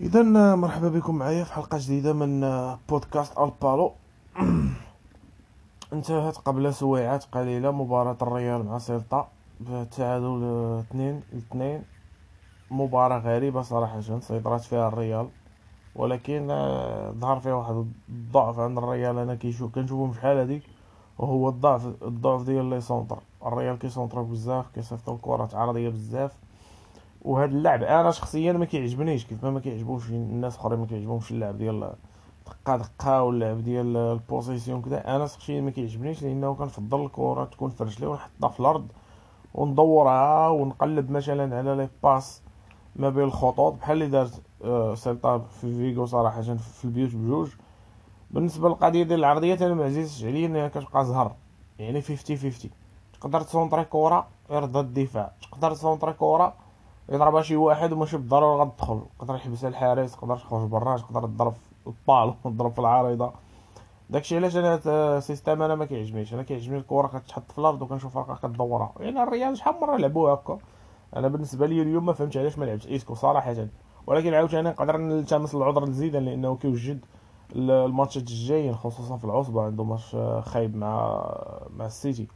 اذا مرحبا بكم معايا في حلقة جديدة من بودكاست البالو انتهت قبل سويعات قليلة مباراة الريال مع سيلطا بتعادل اثنين اثنين مباراة غريبة صراحة سيطرت فيها الريال ولكن ظهر فيها واحد الضعف عند الريال. أنا كيشوف كنشوفهم شحال هذيك وهو الضعف الضعف ديال les centres. الريال كيسونطرو بزاف كيصيفطو الكرات عرضية بزاف. وهذا اللعب أنا شخصيا ما كيعجبنيش كيف ما كيعجبوش الناس أخرين ما كيعجبهمش اللعب ديال دقة دقة واللعب ديال ال possession كذا أنا شخصيا ما كيعجبنيش لأنه كنفضل الكرة تكون في رجلي ونحطها في الأرض وندورها ونقلب مثلا على les passes ما بين الخطوط. بحال اللي دارت آه، سيلطا في فيغو صراحة في لي buts بجوج. بالنسبة للقضية ديال العرضيات أنا ما عزيزش عليا إنها كتبقى زهر. يعني 50 50 تقدر تسونطري كرة يردها الدفاع. تقدر تسونطري كرة يضربها شي واحد وماشي بالضرورة غتدخل. تقدر يحبسها الحارس تقدر تخرج برا تقدر تضرب الطال تضرب في العارضة. داكشي علاش أنا ال système أنا ما كيعجبنيش. أنا كيعجبني الكرة كتحط في الأرض وكنشوف فرقه كدورها. يعني الريال شحال مرة لعبوها هكا؟ أنا بالنسبة لي اليوم ما فهمتش علاش ما لعبش إيسكو صراحة. ولكن عاوتاني نقدر نلتمس العذر لزيدان لأنه كيوجد الماتشات الجايين خصوصا في العصبة عنده ماتش خايب مع مع السيتي.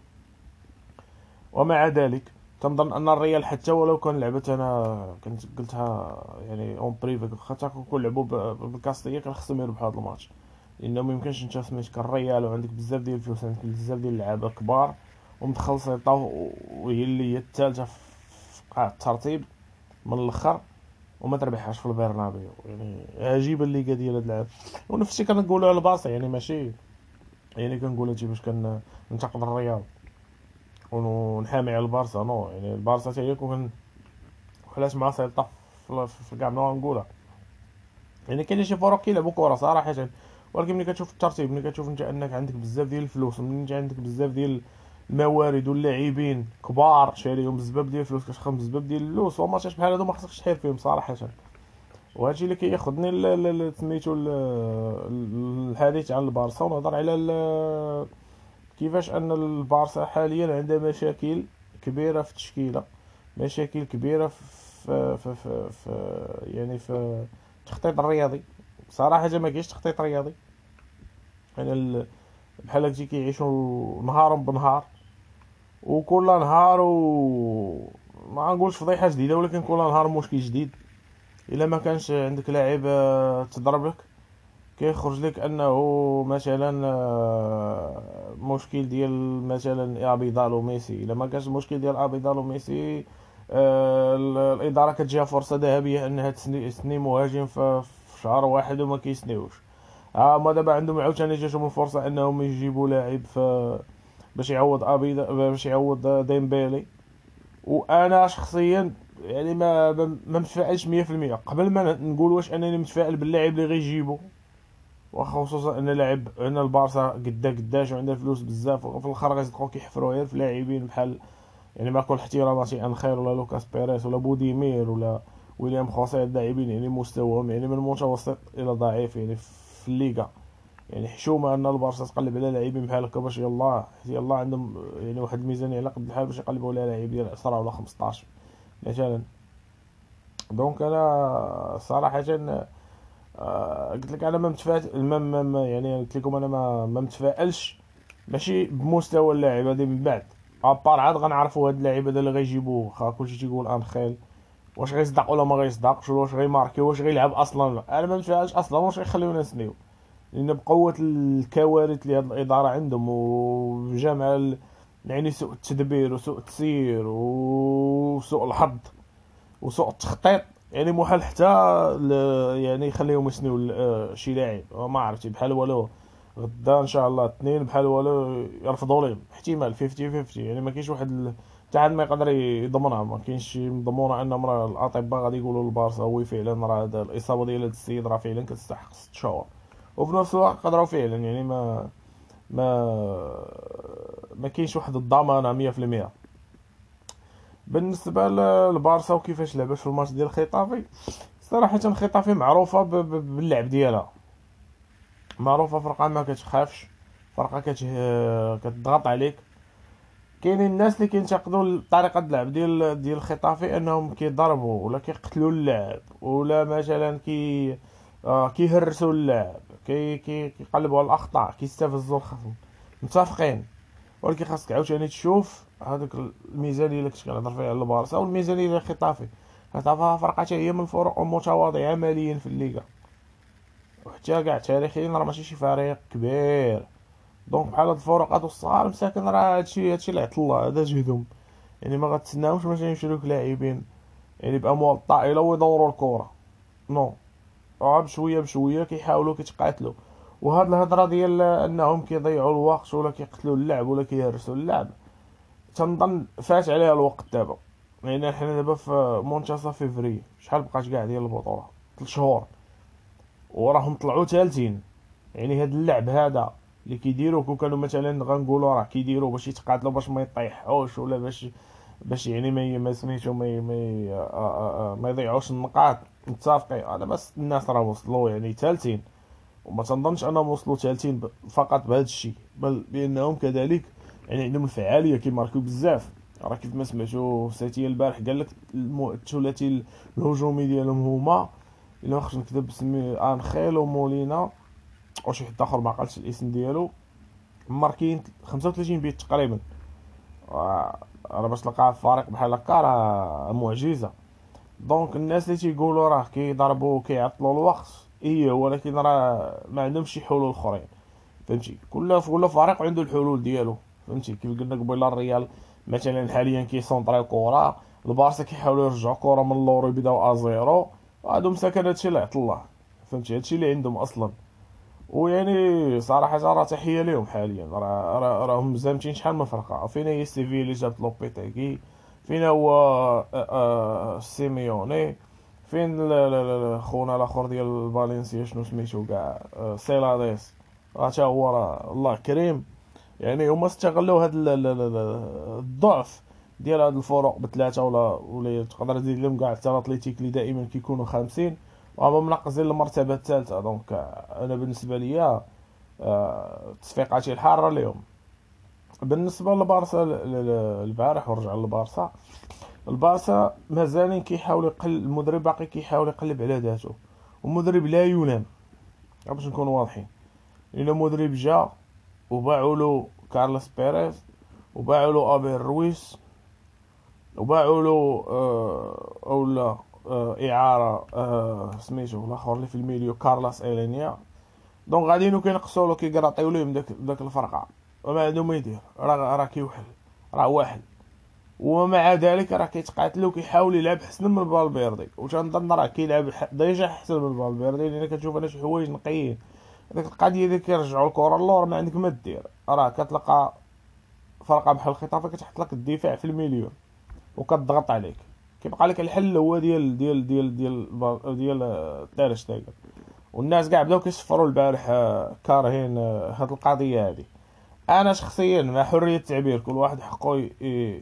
ومع ذلك تنظن أن الريال حتى ولو كان لعبت أنا كنت قلتها يعني en privé حتى كون لعبوا بالكاستيا كان خصهم يربحوا هذا الماتش. لأنه ما يمكنش أنت سميتك الريال وعندك بزاف ديال الفلوس عندك بزاف ديال اللعابة كبار ومدخل سيلطا وهي اللي هي الثالثة في الترتيب من الأخر وما تربحهاش في البرنابيو. يعني عجيبة الليغا ديال هاد اللعب. ونفس الشيء كنقولوا على البارسا يعني ماشي يعني كنقول هادشي باش كننتقد ونحامي على البارسا نو يعني البارسا هي كون علاش مع سيلطا في كاع نوع نقولها يعني كاين شي فرق كيلعبوا كره صراحة ولكن ملي كتشوف الترتيب ملي كتشوف انت انك عندك بزاف ديال الفلوس ملي انت عندك بزاف ديال الموارد واللاعبين كبار شاريهم بزاف ديال الفلوس كتخدم بزاف ديال الفلوس وماتشات بحال هادو ما خصكش تحير فيهم صراحة. وهادشي اللي كياخذني سميتو الحديث عن البارسا ونهضر على كيفاش أن البارسا حاليا عندها مشاكل كبيرة في التشكيلة مشاكل كبيرة في في في, في يعني في التخطيط الرياضي. صراحة ما كاينش تخطيط رياضي. يعني بحال هكا كيعيشوا نهار بنهار وكل نهار و ما نقولش فضيحة جديدة ولكن كل نهار مشكل جديد. إلا ما كانش عندك لاعب آه، تضرب لك كيخرج لك أنه مثلا آه، مشكل ديال مثلا ابيضال وميسي إلا ما كانش المشكل ديال ابيضال وميسي آه، الإدارة كتجيها فرصة ذهبية انها تسني مهاجم في شهر واحد وما كيسنيوش. ها هما دابا عندهم عاوتاني جاتهم الفرصة أنهم يجيبوا لاعب في باش يعوض أبي باش يعوض ديمبيلي. وأنا شخصيا يعني ما ما متفائلش 100% قبل ما نقول واش أنني متفائل باللاعب اللي غيجيبو. وخصوصا إن لاعب إن البارسا قدا قداش وعنده فلوس بزاف وفي الآخر غيصدقوا كيحفروا غير في لاعبين بحال يعني مع كل احتراماتي أنخيل ولا لوكاس بيريس ولا بوديمير ولا ويليام خوسي اللاعبين يعني مستواهم يعني من المتوسط إلى ضعيف يعني في الليغا. يعني حشومه أن البارسا تقلب على لاعبين بحال هكا باش يلاه يلاه عندهم يعني واحد الميزانيه على قد الحال باش يقلبوا على لاعب ديال 10 ولا 15 مثلا. دونك أنا صراحة قلت لك أنا ما متفائل ما, ما, يعني قلت لكم أنا ما ما متفائلش ماشي بمستوى اللاعب هذه من بعد. ابار عاد غنعرفوا هاد اللاعب هذا اللي غيجيبوه خا كلشي تيقول انخيل واش غيصدق ولا ما غيصدقش واش غيماركي؟ واش غيلعب أصلا؟ أنا ما متفائلش أصلا واش غيخليونا نسنيو لأن بقوة الكوارث اللي هاد الإدارة عندهم وجمع يعني سوء التدبير وسوء التسيير وسوء الحظ وسوء التخطيط يعني محال حتى يعني يخليهم يسنيو آه، شي لاعب. ما عرفتي بحال والو غدا إن شاء الله اثنين بحال والو يرفضوا لهم احتمال 50 50 يعني ما كاينش واحد حتى حد ما يقدر يضمنها. ما كاينش شي مضمونه انهم راه الأطباء غادي يقولوا للبارسا هو فعلا راه الاصابه ديال هذا السيد راه فعلا كتستحق 6 شهور وفي نفس الوقت قدروا فعلا يعني ما ما ما كاينش واحد الضمانه 100% بالنسبة للبارسا وكيفاش لعبت في الماتش ديال خيطافي صراحة خيطافي معروفة باللعب ديالها. معروفة فرقة ما كتخافش فرقة كتضغط عليك. كاينين الناس اللي كينتقدوا طريقة اللعب ديال ديال الخطافي أنهم كيضربوا ولا كيقتلوا اللاعب ولا مثلا كي آه كيهرسوا اللاعب كي كي كيقلبوا على الأخطاء كيستفزوا الخصم. متفقين. ولكن خاصك عاوتاني تشوف هذوك الميزانية اللي كنت كنهضر فيها على البارسا والميزانيه ديال خطافي. خطافي فرقة هي من الفرق المتواضعه ماليا في الليغا. وحتى كاع تاريخيا راه ماشي شي فريق كبير. donc بحال هاد الفرق هادو الصغار مساكن راه هادشي هادشي اللي عطا الله هذا جهدهم. يعني ما غتسناوش باش يشريوك لاعبين. يعني بأموال طائلة ويدوروا الكره non راه بشوية بشوية كيحاولوا كيتقاتلوا. وهاد الهضرة ديال أنهم كيضيعوا الوقت ولا كيقتلوا اللعب ولا كيهرسوا اللعب. تنظن فات عليها الوقت دابا. يعني حنا دابا في منتصف فيفري شحال بقات كاع ديال البطولة؟ 3 شهور. وراهم طلعوا ثالثين. يعني هاد اللعب هذا اللي كيديروا كون كانوا مثلا غنقولوا راه كيديروا باش يتقاتلوا باش ما يطيحوش ولا باش باش يعني ما ما سميتو ما ما, آه، آه، آه، ما يضيعوش النقاط. متفقين. أنا بس الناس راه وصلوا يعني ثالثين. وما تنظنش أنهم وصلوا ثالثين فقط بهذا الشيء بل بأنهم كذلك يعني عندهم الفعالية كيماركو بزاف. راه كيف ما سمعتو ساتي البارح قال لك الثلاثي الهجومي ديالهم هما إلا واخا نكذب سمي أنخيل ومولينا وشي حد آخر ما عقلتش الاسم ديالو. ماركين 35 بيت تقريبا. راه باش تلقى فريق بحال هكا راه معجزة. donc الناس اللي تيقولوا راه كيضربوا كيعطلوا الوقت إيه ولكن راه ما عندهمش شي حلول أخرين. فهمتي؟ كل كل فريق عنده الحلول ديالو. فهمتي؟ كيف قلنا قبيلة الريال مثلا حاليا كيسونطري الكره البارسا كيحاولوا يرجعوا كره من اللور يبداو à zéro هادو مساكن هادشي اللي عطا الله فهمتي؟ هادشي اللي عندهم أصلا. ويعني صراحة راه تحية ليهم حاليا. راه راه راهم زامتين شحال من فرقة. فينا هي سيفي اللي جابت لوبيتاكي فينا هو آه، آه، سيميوني فين خونا الآخر ديال فالنسيا شنو سميتو كاع؟ آه، سيلاديس. حتى هو راه الله كريم. يعني هما استغلوا هاد الضعف ديال هاد الفرق بثلاثه ولا ولا تقدر تزيد لهم كاع حتى الاتليتيك اللي دائما كيكونوا خامسين. وهما منقصين للمرتبة الثالثة. donc أنا بالنسبة ليا تصفيقاتي الحارة اليوم بالنسبة للبارسا البارح ورجع للبارسا البارسا مازال كيحاول يقل المدرب باقي كيحاول يقلب على ذاته. والمدرب لا ينام. باش نكونوا واضحين. لأن المدرب جا وباعوا له كارلوس بيريز وباعوا له أبيل رويس وباعوا له آه اولا آه إعارة آه سميتو الأخر اللي في ال milieu كارلوس ألينيا. donc غاديين كينقصوا له كيقراطيو ليهم داك داك الفرقة. وما عنده ما يدير راه راه كيوحل راه واحد. ومع ذلك راه كيتقاتل وكيحاول يلعب حسن من فالفيردي وتنظن راه كيلعب déjà احسن من فالفيردي لأن كتشوف أنا شي حوايج نقيين. ديك القضية ديال كيرجعوا الكرة اللور ما عندك ما دير راه كتلقى فرقة بحال خطافي كتحط لك الدفاع في ال milieu وكتضغط عليك. كيبقى لك الحل هو ديال ديال ديال ديال ديال تيرشتيغن والناس كاع بداو كيصفروا البارح آه، كارهين آه، هاد القضية هادي. أنا شخصيا مع حرية التعبير كل واحد حقه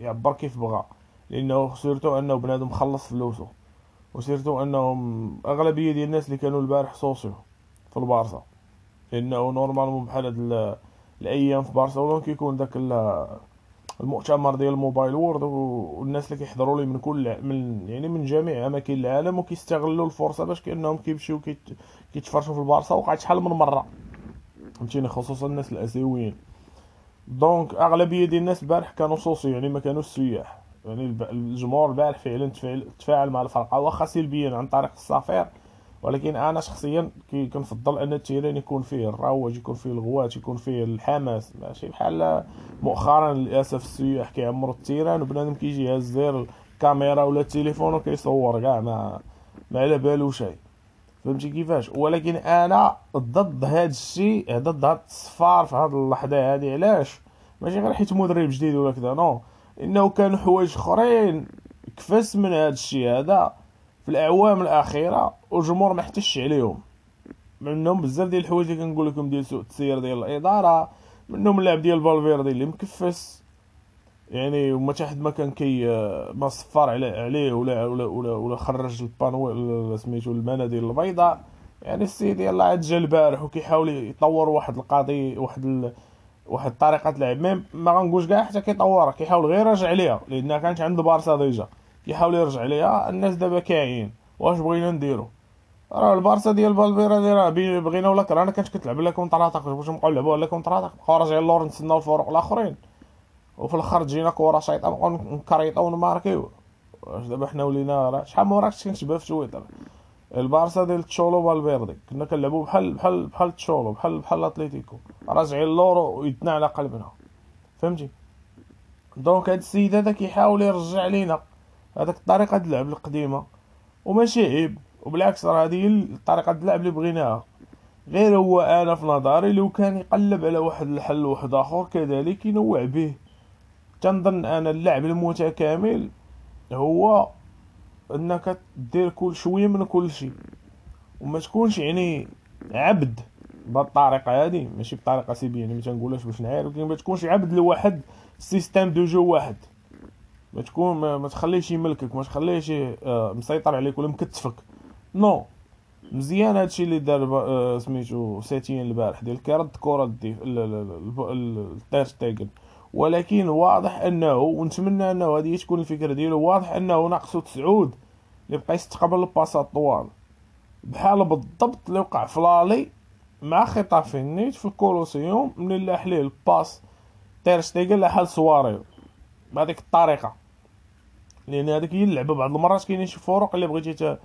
يعبر كيف بغى. لأنه surtout أنه بنادم خلص فلوسه. و surtout أنهم أغلبية ديال الناس اللي كانوا البارح socio في البارسا. لأنه normalement بحال هاد الأيام في برشلونة كيكون داك المؤتمر ديال الموبايل وورد والناس اللي كيحضروا لي من كل من يعني من جميع أماكن العالم وكيستغلوا الفرصة باش كأنهم كيمشيو كيتفرجوا في البارسا وقعت شحال من مرة. فهمتيني؟ خصوصا الناس الآسيويين. donc أغلبية ديال الناس البارح كانوا socio يعني ما كانوش سياح. يعني الجمهور البارح فعلا تفاعل مع الفرقة. واخا سلبيا عن طريق الصفير ولكن أنا شخصيا كنفضل أن ال terrain يكون فيه الروج يكون فيه الغوات يكون فيه الحماس ماشي؟ بحال مؤخرا للأسف السياح كيعمروا ال terrain وبنادم كيجي يهز الكاميرا ولا التليفون وكيصور كاع ما ما على بالو شيء. فهمتي كيفاش؟ ولكن أنا ضد هذا الشيء ضد هذا الصفار في هذه اللحظة هذه علاش؟ ماشي غير حيت مدرب جديد ولا كذا non. إنه كانوا حوايج أخرين كفاس من هذا الشيء هذا. في الأعوام الأخيرة والجمهور ما احتش عليهم. منهم بزاف ديال الحوايج اللي كنقول لكم ديال سوء التسيير ديال الإدارة منهم اللعب ديال فالفيردي اللي مكفس. يعني وما حتى حد ما كان كي ما صفر عليه ولا ولا ولا, ولا خرج البانو سميتو المناديل البيضاء. يعني السيد يلاه عاد جا البارح وكيحاول يطور واحد القضية واحد واحد الطريقة لعب. ما غنقولش كاع حتى كيطورها كيحاول غير يرجع ليها لأن كانت عند البارسا déjà. كيحاول يرجع ليها الناس دابا كاعيين. واش بغينا نديرو؟ راه البارسا ديال فالفيردي راه بغينا ولا كرهنا كانت كتلعب la contre-attaque باش نبقاو نلعبوها la contre-attaque بقاو راجعين اللور نتسناو الفرق الآخرين. وفي الأخر تجينا كره شيطة نبقاو نكريطو ونماركيو. واش دابا حنا ولينا راه شحال من مره كنشبه في تويتر البارسا ديال تشولو فالفيردي كنا كنلعبو بحال بحال بحال تشولو بحال بحال اتليتيكو راجعين اللور ويدنا على قلبنا. فهمتي؟ donc هاد السيد هذا كيحاول يرجع لينا. هذاك الطريقة د اللعب القديمة. وماشي عيب. وبالعكس راه هذه الطريقة د اللعب اللي بغيناها. غير هو أنا في نظري لو كان يقلب على واحد الحل واحد آخر كذلك ينوع به. تنظن أنا اللعب المتكامل هو أنك دير كل شوية من كل شيء. وما تكونش يعني عبد بالطريقة هذه. ماشي بطريقة سلبيه يعني ما تنقولهاش باش نعير ولكن ما تكونش عبد لواحد système de jeu واحد. ما تكون ما, تخليش يملكك ما تخليش آه مسيطر عليك ولا مكتفك. non مزيان هادشي اللي دار آه سميتو سيتيين البارح ديال كيرد كره دي ال تير شتيغن ولكن واضح انه ونتمنى أنه هذه تكون الفكرة ديالو واضح أنه ناقصو تسعود اللي بقى يستقبل الباسات طوال. بحال بالضبط اللي وقع في l'aller مع خيتافي نيت في الكولوسيوم من لاح ليه ال passe تير شتيغن لاح سواريز بهذيك الطريقة. لأن هذيك هي اللعبة بعض المرات كاينين شي فروق اللي بغيتي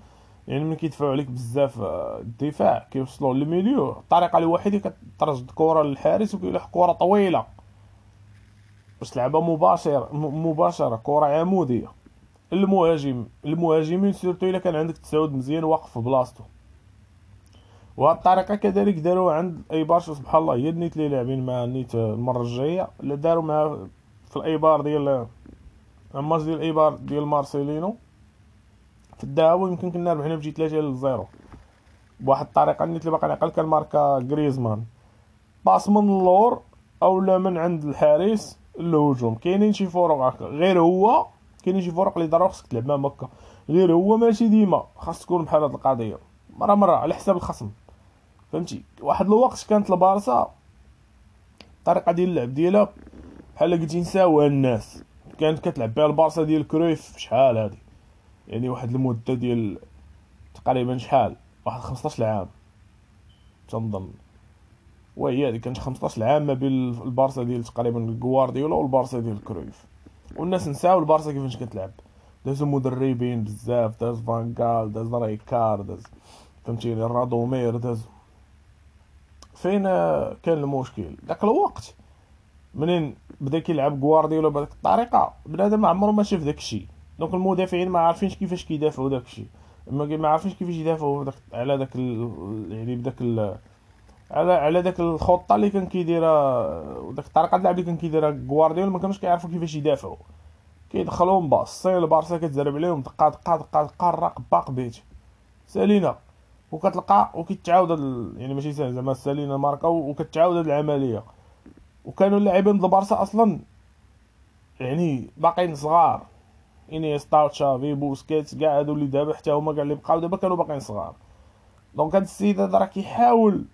يعني ملي كيدفعوا عليك بزاف آه، الدفاع كيوصلوا للميليو. الطريقة الوحيدة كترجع الكره للحارس وكيلوح كرة طويلة. باش تلعبها مباشر مباشرة كرة عمودية. المهاجم المهاجمين surtout إلا كان عندك تسعود مزيان واقف في بلاصتو. وهاد الطريقة كذلك داروا عند إيبار سبحان الله هي النيت اللي لاعبين مع النيت المرة الجاية اللي داروا مع في الإيبار ديال الماتش ديال الايبار ديال مارسيلينو. في الذهاب يمكن كنا ربحنا بشي 3 ل 0 بواحد الطريقة النيت اللي باقي نعقل كان ماركا غريزمان. passe من اللور أو لا من عند الحارس الهجوم كاينين شي هكا. غير هو كاينين شي فروق اللي ضروري خصك تلعب معاهم هكا. غير هو ماشي ديما خاص تكون بحال هاد القضية. مرة مرة على حساب الخصم. فهمتي؟ واحد الوقت كانت البارسا الطريقة ديال اللعب ديالها بحال قلتي نساوها الناس. كانت كتلعب بها البارسا ديال كرويف شحال هادي؟ يعني واحد المدة ديال تقريبا شحال؟ واحد 15 عام. تنظن. وهي هذه كانت 15 عام ما بين البارسا ديال تقريبا غوارديولا والبارسا ديال كرويف. والناس نساو البارسا كيفاش كتلعب. دازو مدربين بزاف داز فانكال داز ريكارد داز فهمتيني رادومير داز فين كان المشكل؟ داك الوقت. منين بدا كيلعب غوارديولا بهذيك الطريقة. بنادم ما عمرو ما شاف داك الشيء. donc المدافعين ما عارفينش كيفاش كيدافعوا داك الشيء. ما عارفينش كيفاش يدافعوا على داك يعني بداك على على داك الخطة اللي كان كيديرها وداك الطريقة اللعب اللي كان كيديرها غوارديولا ما كانوش كيعرفوا كيفاش يدافعوا. كيدخلوهم باصين البارسا كتزرب عليهم دقه دقه دقه دقه طراق باق but. سالينا. وكتلقى وكتعاود يعني ماشي زعما سالينا ماركا وكتعاود العملية. وكانوا اللاعبين د البارسا أصلا يعني باقيين صغار. إنيستا تشافي بوسكيتس كاع هادو اللي دابا حتى هما كاع اللي بقاو دابا كانوا باقيين صغار. donc هاد السيد هذا راه كيحاول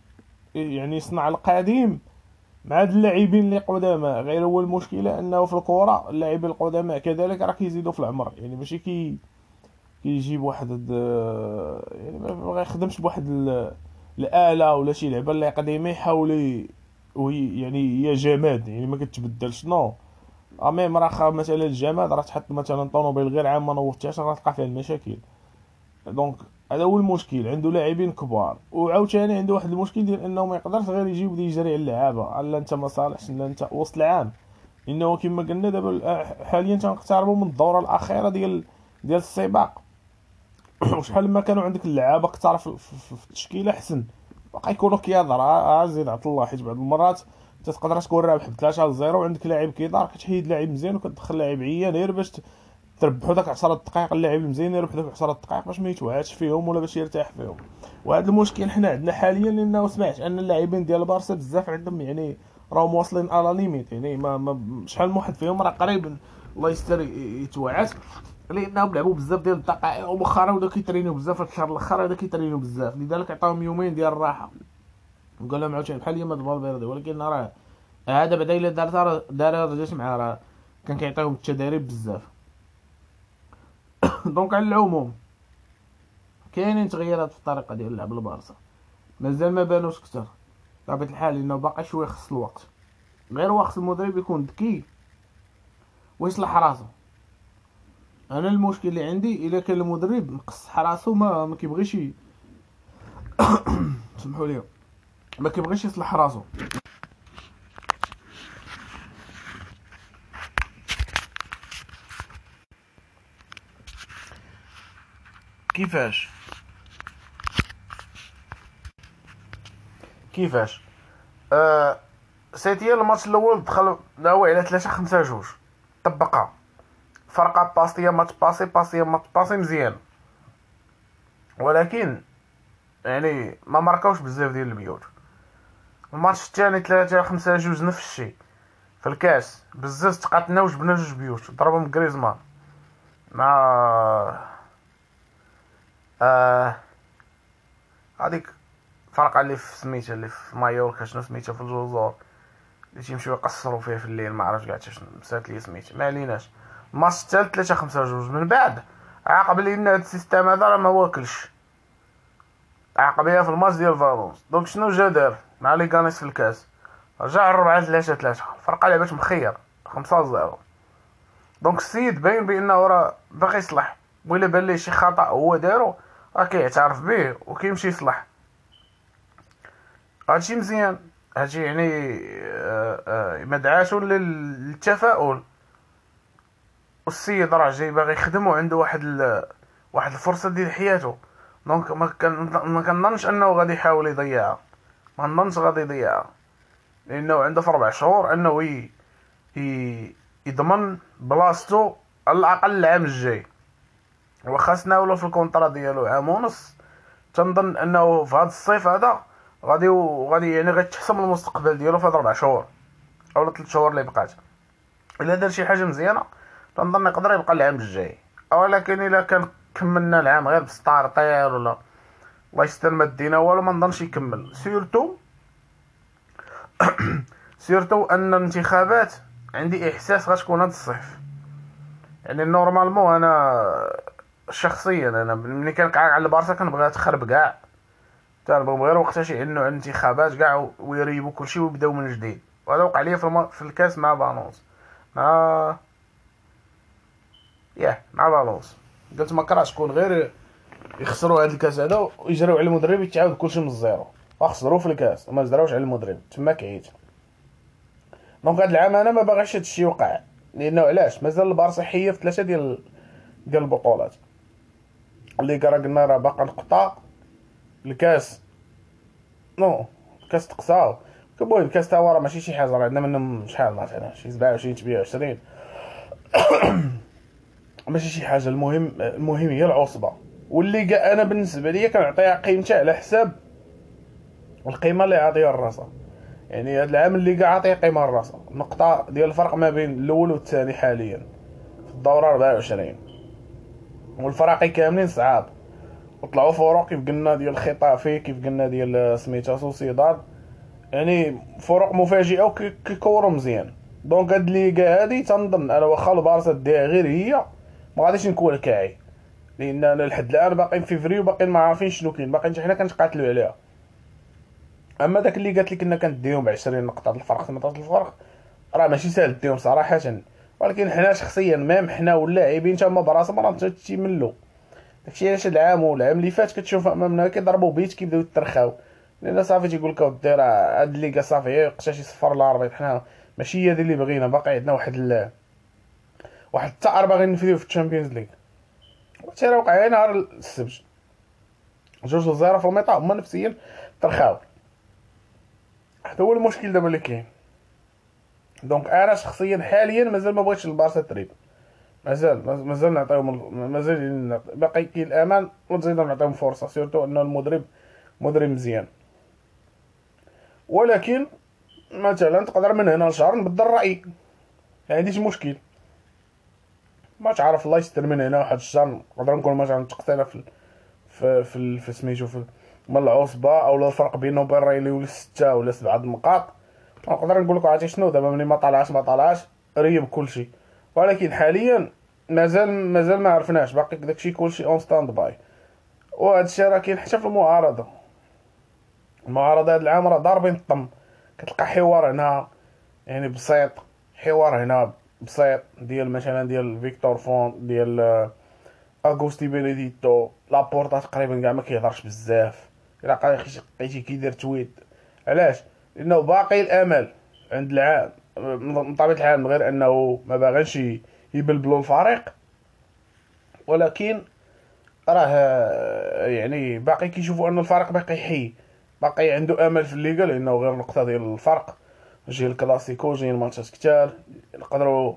يعني يصنع القديم مع هاد اللاعبين اللي قدامى غير هو المشكلة أنه في الكره اللاعبين القدماء كذلك راه كيزيدوا في العمر. يعني ماشي كي كيجيب واحد يعني ما يخدمش بواحد الآلة ولا شي لعبة اللي قديمة يحاول وهي يعني هي جماد يعني ما كتبدلش نو. اميم راه مثلا الجماد راه تحط مثلا طوموبيل غير عام ما نوضتهاش راه تلقى فيها المشاكل. دونك هذا هو المشكل عنده لاعبين كبار. وعاوتاني عنده واحد المشكل ديال إنه ما يقدرش غير يجي ويبدا يجري على اللعابة لا أنت ما صالحش أنت وسط العام. إنه كما قلنا دابا حاليا تنقتربوا من الدورة الأخيرة ديال ديال السباق. وشحال ما كانوا عندك اللعابة في, في التشكيلة أحسن. بقى يكونوا كيهضر زيد عطا الله حيت بعض المرات تقدر تكون رابح ب 3 ل 0 وعندك لاعب كيدار كتحيد لاعب مزيان وكتدخل لاعب عيان غير باش تربحوا داك 10 دقائق اللاعب المزيان يربح داك 10 دقائق باش ما يتوعدش فيهم ولا باش يرتاح فيهم. وهذا المشكل حنا عندنا حاليا لأنه سمعت أن اللاعبين ديال بارسا بزاف عندهم يعني راهم واصلين على limite يعني ما, ما شحال من واحد فيهم راه قريب الله يستر يتوعد. لانهم لعبوا بزاف ديال الدقائق ومؤخرا ولاو كيترينيو بزاف في الشهر الآخر ولاو كيترينيو بزاف. لذلك عطاهم يومين ديال الراحة. وقال لهم عاوتاني بحال يما فالفيردي ولكن راه هذا بعدا إلا دارتها دارها رجعت مع راه كان كيعطيهم التدريب بزاف. دونك على العموم كاينين تغييرات في الطريقة ديال لعب البارسا. مازال ما بانوش كتر بطبيعه الحال إنه باقي شوية خص الوقت. غير واخص المدرب يكون ذكي ويصلح راسو. أنا المشكل اللي عندي إلا كان المدرب مقصح راسو ما ما كيبغيش سمحوا لي. ما كيبغيش يصلح راسو. كيفاش؟ كيفاش؟ آه سيتي الماتش الأول دخل داوي على 3 5 جوج. طبقها فرقة باسيه ماتش باسي باسيه ماتش باسي مزيان. ولكن يعني ما ماركاوش بزاف ديال البيوت. الماتش الثاني 3 5 جوج نفس الشيء. في الكاس بزاف تقاتلنا وجبنا جوج بيوت ضربهم غريزمان. مع آه هذيك فرقة اللي في سميتها اللي في مايوركا شنو سميتها؟ في الجزر اللي تيمشيو يقصروا فيه في الليل ما عرفتش كاع شنو نسات لي سميتها. ما عليناش. الماتش الثالث 3 5 جوج؟ من بعد. عاق بلي هاد ال système هذا راه ما واكلش. عاق بها في الماتش ديال فالونس donc شنو جا دار؟ مع ليغانيس في الكاس. رجع الربعة ثلاثة ثلاثة الفرقة لعبات مخير. خمسة zéro. donc السيد باين بأنه راه باغي يصلح. وإلا بان ليه شي خطأ هو دارو راه كيعترف به وكيمشي يصلح. هادشي مزيان. هادشي يعني آه، آه، مدعاة للتفاؤل. والسيد راه جاي باغي يخدم وعنده واحد ال... واحد الفرصة ديال حياته. donc ما كان كنظنش أنه غادي يحاول يضيعها ما نظنش غادي يضيعها لأنه عنده في ربع شهور أنه ي... ي... يضمن بلاصتو على الأقل العام الجاي. وخاصنا ولا في ال contrat ديالو عام ونص تنظن أنه في هذا الصيف هذا غادي غادي يعني غيتحسم المستقبل ديالو في هاد ربع شهور اولا ثلاث شهور اللي بقات. إلا دار شي حاجة مزيانة تنظن يقدر يبقى العام الجاي. ولكن الا كان كملنا العام غير بسطار طير ولا الله يستر ما دينا والو ما نظنش يكمل. surtout surtout أن الانتخابات عندي إحساس غتكون هاد الصيف. يعني normalement أنا شخصيا أنا ملي كنقعد على البارسا كنبغيها تخرب كاع. تنبغيو غير وقتاش يعلنوا الانتخابات كاع ويريبوا كلشي ويبداو من جديد. وهذا وقع لي في, في الكاس مع فالونس مع ياه مع فالونس قلت ما كرهش تكون غير يخسروا هاد الكاس هذا ويجريو على المدرب يتعاود كلشي من ال zéro. وخسروا في الكاس وما جراوش على المدرب. تما كعيت donc هاد العام أنا ما باغيش هادشي يوقع. لأنه علاش؟ مازال البارسا حي في ثلاثة ديال ديال البطولات. اللي راه قلنا راه باقا نقطه الكاس نو الكاس تقصاو المهم الكاس تا راه ماشي شي حاجة راه عندنا منهم شحال؟ مثلا شي 27 28 ماشي شي حاجة المهم المهم هي العصبة. واللي أنا بالنسبة ليا كنعطيها قيمتها على حساب القيمة اللي عاطيها الراسا يعني هذا العام اللي كاع عاطيه قيمة الراسا نقطه ديال الفرق ما بين الأول والثاني حاليا. في الدورة 24 والفراقي كاملين صعاب. وطلعوا فروق كيف قلنا ديال الخيطافي كيف قلنا ديال سميتها سوسيداد. يعني فروق مفاجئة وكيكوروا مزيان. donc هاد الليغا هادي تنظن أنا واخا البارسا ديها غير هي ما غاديش نكون كاعي لأن أنا لحد الآن باقيين في فري وباقيين ما عارفين شنو كاين. باقيين حنا كنتقاتلوا عليها. أما داك اللي قالت لك كنا كنديهم ب 20 نقطه الفرق 18 الفرق راه ماشي ساهل ديهم صراحة. ولكن حنا شخصيا même حنا واللاعبين تما براسهم راه تيملوا داكشي علاش هاد العام والعام اللي فات كتشوف أمامنا كيضربوا بيت كيبداو يترخاو. لأن صافي تيقول لك أودي راه هاد الليغا صافي وقتاش يصفر l'arbitre حنا ماشي هي اللي بغينا باقي عندنا واحد. واحد الثأر باغي نفديو في الشامبيونز ليغ. حتى راه وقع نهار السبت. جوج zéro في ال mi-temps هما نفسيا ترخاو. هذا هو المشكل دابا اللي كاين. donc أنا شخصيا حاليا مازال ما بغيتش البارسا تريب مازال مازال نعطيهم مازال باقي كاين الأمان ونزيدو نعطيهم فرصة surtout ان المدرب مدرب مزيان. ولكن مثلا تقدر من هنا لشهر نبدل الرأي. ما عنديش مشكل. ما تعرف الله يستر من هنا واحد الشهر. نقدر نكون مثلا تقصينا في في في, في سميتو في من العصبة أو الفرق بينه وبين الريال ولا ستة ولا سبعة نقاط نقدر نقول لك عرفتي شنو؟ دابا ملي ما طلعش ما طلعش ريب كلشي ولكن حاليا مازال مازال ما عرفناش. باقي داكشي كلشي en stand-by وهذا الشيء راه كاين حتى في المعارضة. المعارضة هذا العام راه ضاربين الطم. كتلقى حوار هنا يعني بسيط حوار هنا. بسيط ديال مثلا ديال فيكتور فونت ديال اغوستي بينيديتو لابورتا تقريبا كاع ما كيهضرش بزاف الا لقيتي كيدير tweet علاش لأنه باقي الامل عند العام من طبيعه الحال غير انه ما باغيش يبلبلوا الفريق ولكن راه يعني باقي كيشوفوا ان الفريق باقي حي باقي عنده امل في الليغا لأنه غير نقطه ديال الفرق جي الكلاسيكو جي الماتشات كتار نقدروا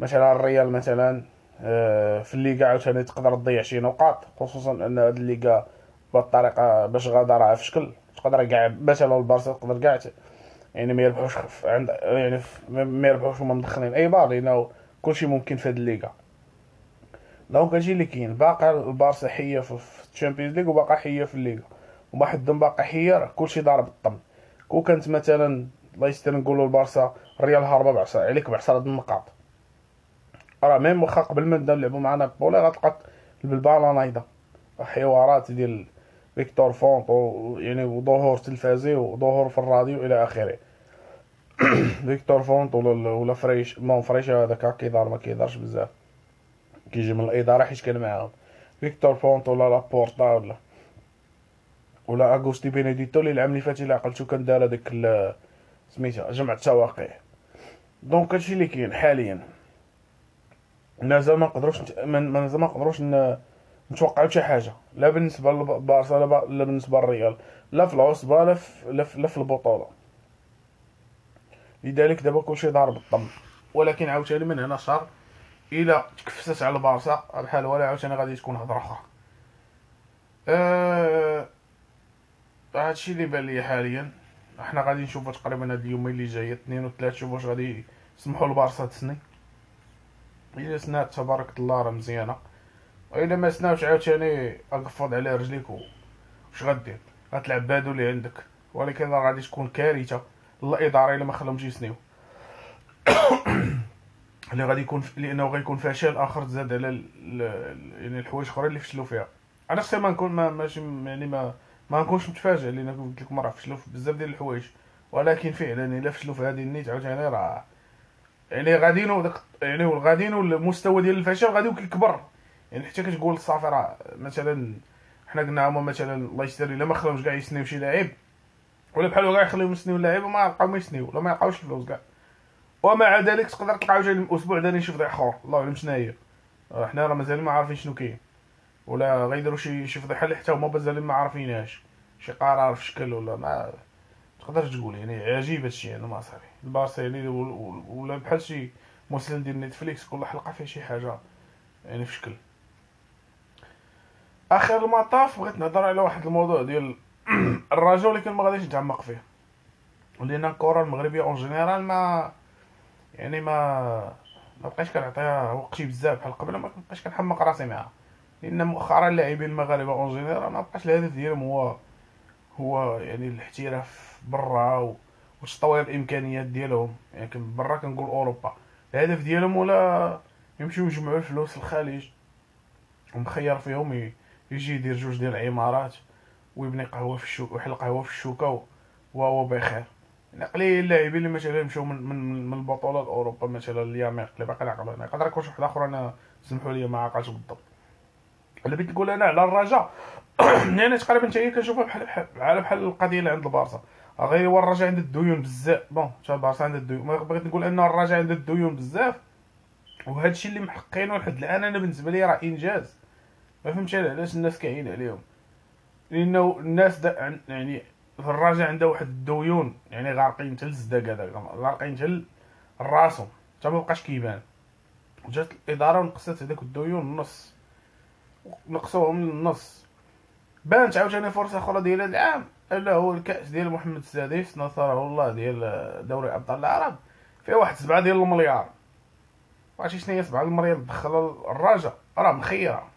مثلا الريال مثلا آه، في الليغا عاوتاني تقدر تضيع شي نقاط خصوصا أن هاد الليغا بالطريقة باش غادا راه في شكل تقدر كاع مثلا البارسا تقدر كاع يعني ما يربحوش عند يعني ما يربحوش هما مدخلين إيبار لأنه كلشي ممكن في هاد الليغا. donc هادشي اللي كاين باقا البارسا حية في الشامبيونز ليغ وباقا حية في الليغا. وما حدهم باقا حية راه كلشي ضارب الطم كون كانت مثلا الله يستر نقولوا البارسا الريال هاربه بعشرة عليك بعشرة النقاط راه même واخا قبل ما نبداو نلعبو مع نابولي غتلقى بالبالا نايضة. حوارات ديال فيكتور فونت يعني وظهور تلفازي وظهور في الراديو إلى آخره. فيكتور فونت ولا ولا فريشا ما فريشا هذاك كيدار ما كيدارش بزاف. كيجي من الإدارة حيت كان معاهم. فيكتور فونت ولا لابورتا ولا ولا أغوستي بينيديتو اللي العام اللي فات إلا عقلتو كان دار هذاك سميتها جمع التواقيع donc هادشي اللي كاين حاليا. مازال ما نقدروش مازال ما نقدروش نتوقعوا شي حاجة. لا بالنسبة للبارسا لا بالنسبة للريال لا في العصبه لا في لا في البطولة. لذلك دابا كلشي ضارب الطم ولكن عاوتاني من هنا شهر الا تكفست على البارسا بحال ولا عاوتاني غادي تكون هضرة أخرى. أه... هادشي اللي بان لي حاليا. إحنا غادي نشوفو تقريبا هاد اليومين اللي جاية اثنين وثلاث شوفو واش غادي يسمحوا لبارسا تسني. إلا سنات تبارك الله راه مزيانة. وإلا ما سناوش عاوتاني أقفض على رجليك واش غدير؟ غتلعب بهادو اللي عندك. ولكن راه غادي تكون كارثة الاداره إلا ما خلاهمش يسنيو. اللي غادي يكون لأنه غيكون فشل آخر تزاد على يعني الحوايج اخرين اللي فشلوا فيها. أنا خصني ما نكون ما ماشي يعني ما ما نكونش متفاجئ لأن قلت لكم راه فشلوا في بزاف ديال الحوايج. ولكن فعلا إلا فشلوا في هذه النيت عاوتاني راه يعني غاديين داك يعني غاديين المستوى ديال الفشل غادي كيكبر يعني حتى كتقول صافي راه مثلا حنا قلنا هما مثلا الله يستر إلا ما خلاوش كاع يسنيو شي لاعب ولا بحال كاع يخليهم يسنيو اللاعب وما يبقاو ما يسنيو ولا ما يلقاوش الفلوس كاع ومع ذلك تقدر تلقى عاوتاني الأسبوع ثاني شي فضيحه أخرى الله أعلم شنو هي. حنا راه مازال ما عارفين شنو كاين. ولا غيديروا شي شي فضيحه حتى هما مازال ما عارفينهاش شي قرار في شكل ولا ما تقدرش تقول يعني عجيب هادشي يعني ما صافي. البارسا يعني ولا بحال شي مسلسل ديال نتفليكس كل حلقة فيها شي حاجة يعني في شكل. آخر المطاف بغيت نهضر على واحد الموضوع ديال الرجاء ولكن ما غاديش نتعمق فيه. لأن الكرة المغربية en général ما يعني ما ما بقيتش كنعطيها وقتي بزاف بحال قبل ما بقيتش كنحمق راسي معاها. لأن مؤخرا اللاعبين المغاربه en général ما بقاش الهدف ديالهم هو هو يعني الاحتراف برا وتطوير الإمكانيات ديالهم. يعني برا كنقول أوروبا. الهدف ديالهم ولا يمشيو يجمعوا الفلوس الخليج ومخير فيهم يجي يدير جوج ديال العمارات ويبني قهوة في الشوك ويحل قهوة في الشوكة وهو بخير. يعني قليل اللاعبين اللي مثلا مشاو من من, من البطولات اوروبا مثلا الياميق اللي باقي نعقلو أنا يقدر يكون شي واحد آخر أنا سمحوا لي ما عقلتش بالضبط. اللي بغيت نقول أنا على الرجاء يعني تقريبا حتى هي كنشوفها بحال بحال بحال القضية اللي عند البارسا. غير هو الرجاء عند الديون بزاف. bon حتى البارسا عند الديون. بغيت نقول أن الرجاء عند الديون بزاف. وهذا الشيء اللي محققينه لحد الآن أنا بالنسبة لي راه إنجاز. ما فهمتش علاش الناس كاين عليهم؟ لأنه الناس دا يعني في الرجاء عنده واحد الديون. يعني غارقين حتى الزداق هذاك. غارقين حتى راسهم حتى ما بقاش كيبان. جات الإدارة ونقصت هذاك الديون النص نقصوهم للنص بانت عاوتاني فرصة أخرى ديال هذا العام. ألا هو الكأس ديال محمد السادس نصره الله ديال دوري أبطال العرب. فيه واحد سبعة ديال المليار. عرفتي شنو هي سبعة المليار؟ دخل الرجاء. راه مخيرة.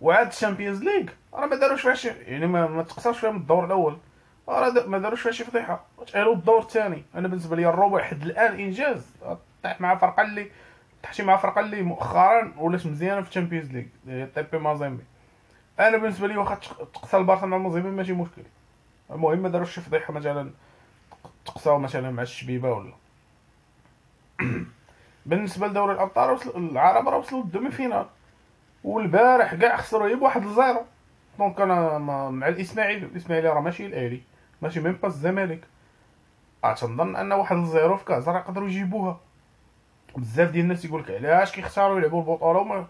وعاد ال Champions League. راه ما داروش فيها شي يعني ما, ما تقصرش فيها من الدور الأول. راه ما داروش فيها شي فضيحة. تاهلوا الدور الثاني. أنا بالنسبة لي الربع حد الآن إنجاز. طيح مع فرقة اللي طحتي مع فرقة اللي مؤخرا ولات مزيانة في ال Champions League تي بي مازيمبي. أنا بالنسبة لي واخا تقصى البارسا مع مازيمبي ماشي مشكل. المهم ما داروش شي فضيحه مثلا تقصاو مثلا مع الشبيبة ولا. بالنسبة لدوري الأبطال العرب راه وصلوا لل demi-finale والبارح كاع خسروا غير بواحد ل zéro. donc أنا مع الإسماعيلي الإسماعيلي راه ماشي الاهلي ماشي même pas الزمالك. تنظن أن واحد ل zéro في كاس راه يقدروا يجيبوها. بزاف ديال الناس يقول لك علاش كيختاروا يلعبوا البطولة وما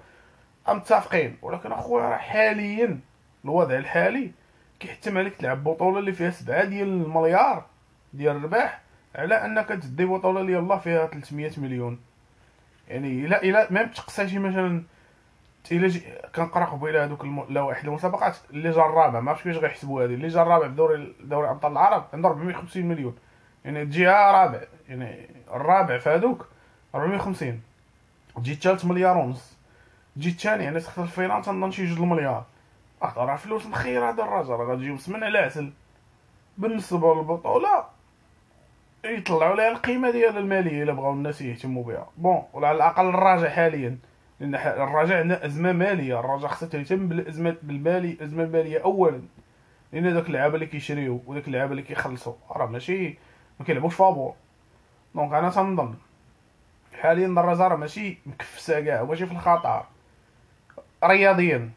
متفقين. ولكن أخويا راه حاليا الوضع الحالي كيحتم عليك تلعب بطولة اللي فيها سبعة ديال المليار ديال الرباح على أنك تدي بطولة اللي يلاه فيها 300 مليون. يعني إلا إلا même تقصى مثلا إلا كنقرأ قبيلة هذوك اللوائح المسابقات اللي جا الرابع ما عرفتش كيفاش غيحسبوا هذه. اللي جا الرابع في دوري دوري أبطال العرب عنده 450 مليون. يعني تجيها رابع يعني الرابع في هذوك 450 تجي الثالث مليار ونص. تجي الثاني يعني تخسر ال finale تنظن شي جوج المليار. راه فلوس مخير هذا الراجل راه غتجيو مسمن على عسل بالنسبة للبطولة يطلعوا لها القيمة ديال المالية إلا بغاو الناس يهتموا بها. bon وعلى الأقل الرجاء حاليا. لأن الرجاء عندنا أزمة مالية. الرجاء خصها تهتم بالأزمة بالمالي الازمه الماليه اولا. لأن داك اللعابة اللي كيشريو وداك اللعابة اللي كيخلصوا راه ماشي ما كيلعبوش فابور. donc أنا تنظن. حاليا راه ماشي مكفسة كاع ماشي في الخطر. رياضيا.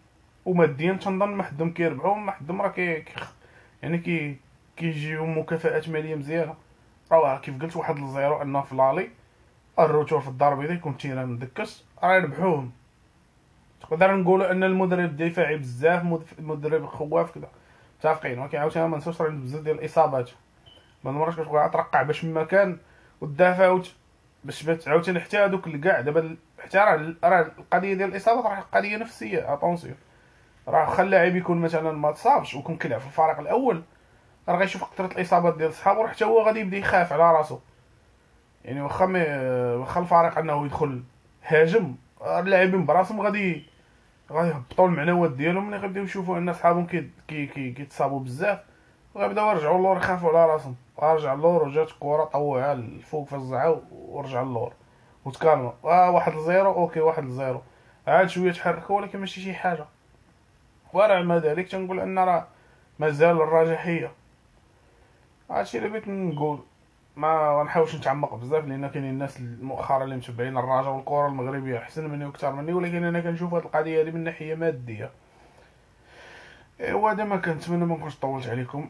وماديا تنظن ما حدهم كيربحوا ما حدهم راه كي يعني كي كيجيو مكافآت مالية مزيانة. راه كيف قلت واحد الزيرو انه في لالي الروتور في الدار البيضاء يكون تيران مدكس راه يربحوهم. تقدر نقولوا أن المدرب دفاعي بزاف مدرب خواف كذا متفقين ولكن عاوتاني ما نساوش راه بزاف ديال الإصابات. بعض المرات كتبغي ترقع باش من مكان وتدافع باش عاوتاني حتى هذوك اللي كاع دابا حتى راه راه القضية ديال الاصابات راه قضية نفسية attention راه واخا اللاعب يكون مثلا ما تصابش ويكون كيلعب في الفريق الأول راه غيشوف كثره الإصابات ديال صحابو حتى هو غادي يبدأ يخاف على راسو. يعني واخا واخا الفريق أنه يدخل هاجم اللاعبين براسهم غادي غادي يهبطوا المعنويات ديالهم ملي غيبداو يشوفوا أن صحابهم كي كي كي كيتصابوا بزاف غيبداو يرجعوا اللور يخافوا على راسهم. رجع اللور وجات الكره طوعها الفوق فزعها ورجع اللور. وتكالما آه واحد ل zéro OK واحد ل zéro. عاد شوية تحركوا ولكن ماشي شي حاجة. ورغم ذلك تنقول أن راه مازال الرجاء حية. هادشي اللي بغيت نقول ما غنحاولش نتعمق بزاف لأن كاينين الناس مؤخرا اللي متبعين الرجاء والكره المغربية أحسن مني وأكثر مني ولكن أنا كنشوف هاد القضية هذه من ناحية مادية. ايوا ما كنتمنى ما نكونش طولت عليكم.